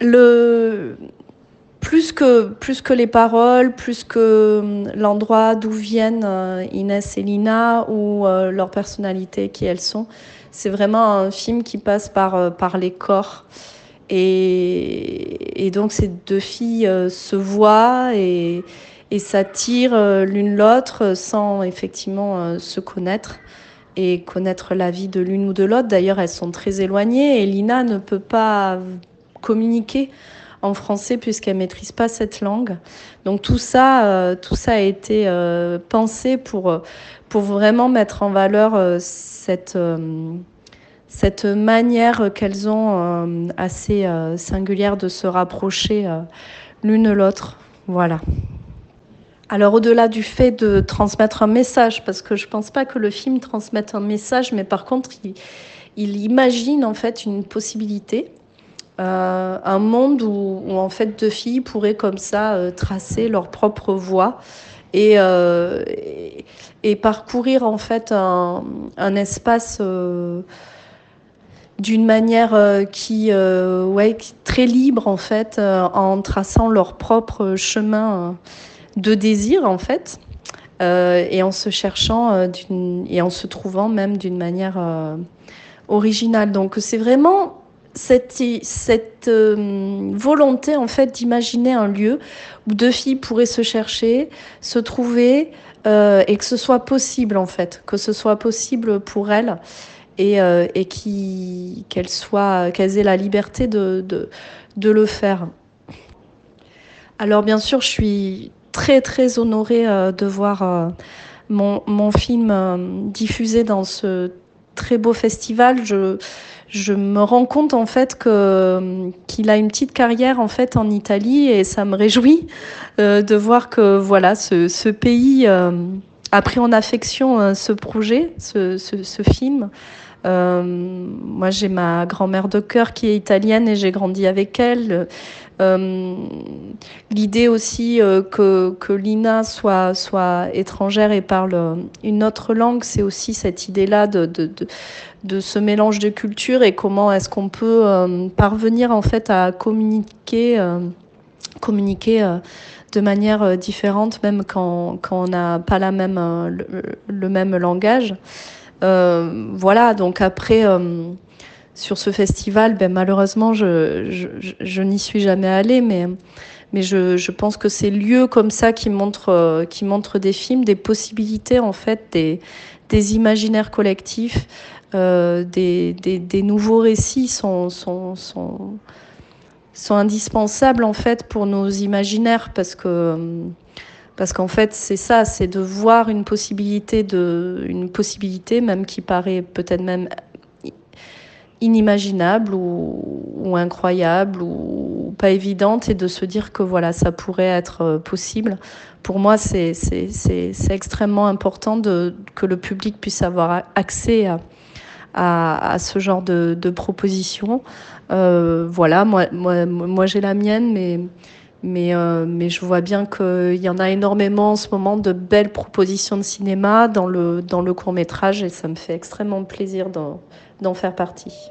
le, plus que, plus que les paroles, plus que hum, l'endroit d'où viennent euh, Inès et Lina ou euh, leur personnalité qui elles sont, c'est vraiment un film qui passe par, euh, par les corps. Et, et donc ces deux filles se voient et, et s'attirent l'une l'autre sans effectivement se connaître et connaître la vie de l'une ou de l'autre. D'ailleurs, elles sont très éloignées et Lina ne peut pas communiquer en français puisqu'elle maîtrise pas cette langue. Donc tout ça, euh, tout ça a été euh, pensé pour, euh, pour vraiment mettre en valeur cette, cette manière qu'elles ont assez singulière de se rapprocher l'une l'autre. Voilà. Alors au-delà du fait de transmettre un message, parce que je pense pas que le film transmette un message, mais par contre il, il imagine en fait une possibilité euh, un monde où, en fait deux filles pourraient comme ça euh, tracer leur propre voie et, euh, et, parcourir en fait un, un espace d'une manière qui, ouais, très libre en fait, en traçant leur propre chemin de désir en fait. et en se cherchant et en se trouvant même d'une manière originale. Donc c'est vraiment cette, euh, volonté en fait d'imaginer un lieu où deux filles pourraient se chercher, se trouver euh, et que ce soit possible en fait, que ce soit possible pour elles et, euh, qu'elles aient la liberté de, le faire. Alors bien sûr, je suis très très honorée de voir mon, film diffusé dans ce très beau festival. Je me rends compte en fait que qu'il a une petite carrière en fait en Italie et ça me réjouit euh, de voir que voilà ce, pays euh, a pris en affection euh, ce projet, ce, ce film. Euh, moi, j'ai ma grand-mère de cœur qui est italienne et j'ai grandi avec elle. Euh, L'idée aussi euh, que, que Lina soit, soit étrangère et parle une autre langue, c'est aussi cette idée-là de, de, de, ce mélange de cultures et comment est-ce qu'on peut parvenir en fait à communiquer, communiquer de manière différente, même quand, quand on n'a pas la même, le même langage. Euh, voilà, donc après, euh, sur ce festival, ben, malheureusement, je, n'y suis jamais allée, mais, je, pense que ces lieux comme ça qui montrent, euh, des films, des possibilités, en fait, des, imaginaires collectifs, des, nouveaux récits sont, sont indispensables, en fait, pour nos imaginaires, parce que parce qu'en fait, c'est ça, c'est de voir une possibilité, une possibilité même qui paraît peut-être même inimaginable ou, incroyable ou pas évidente et de se dire que voilà, ça pourrait être euh, possible. Pour moi, c'est extrêmement important que le public puisse avoir accès à ce genre de, de propositions. Euh, voilà, moi, moi, moi j'ai la mienne, mais mais, euh, mais je vois bien qu'il y en a énormément en ce moment de belles propositions de cinéma dans le, dans le court métrage et ça me fait extrêmement plaisir d'en faire partie.